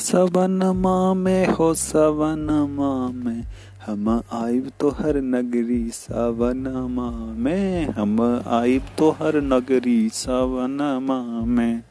सवनमा में हो सवनमा में हम आइब तो हर नगरी सवनमा में हम आइब तो हर नगरी सवनमा में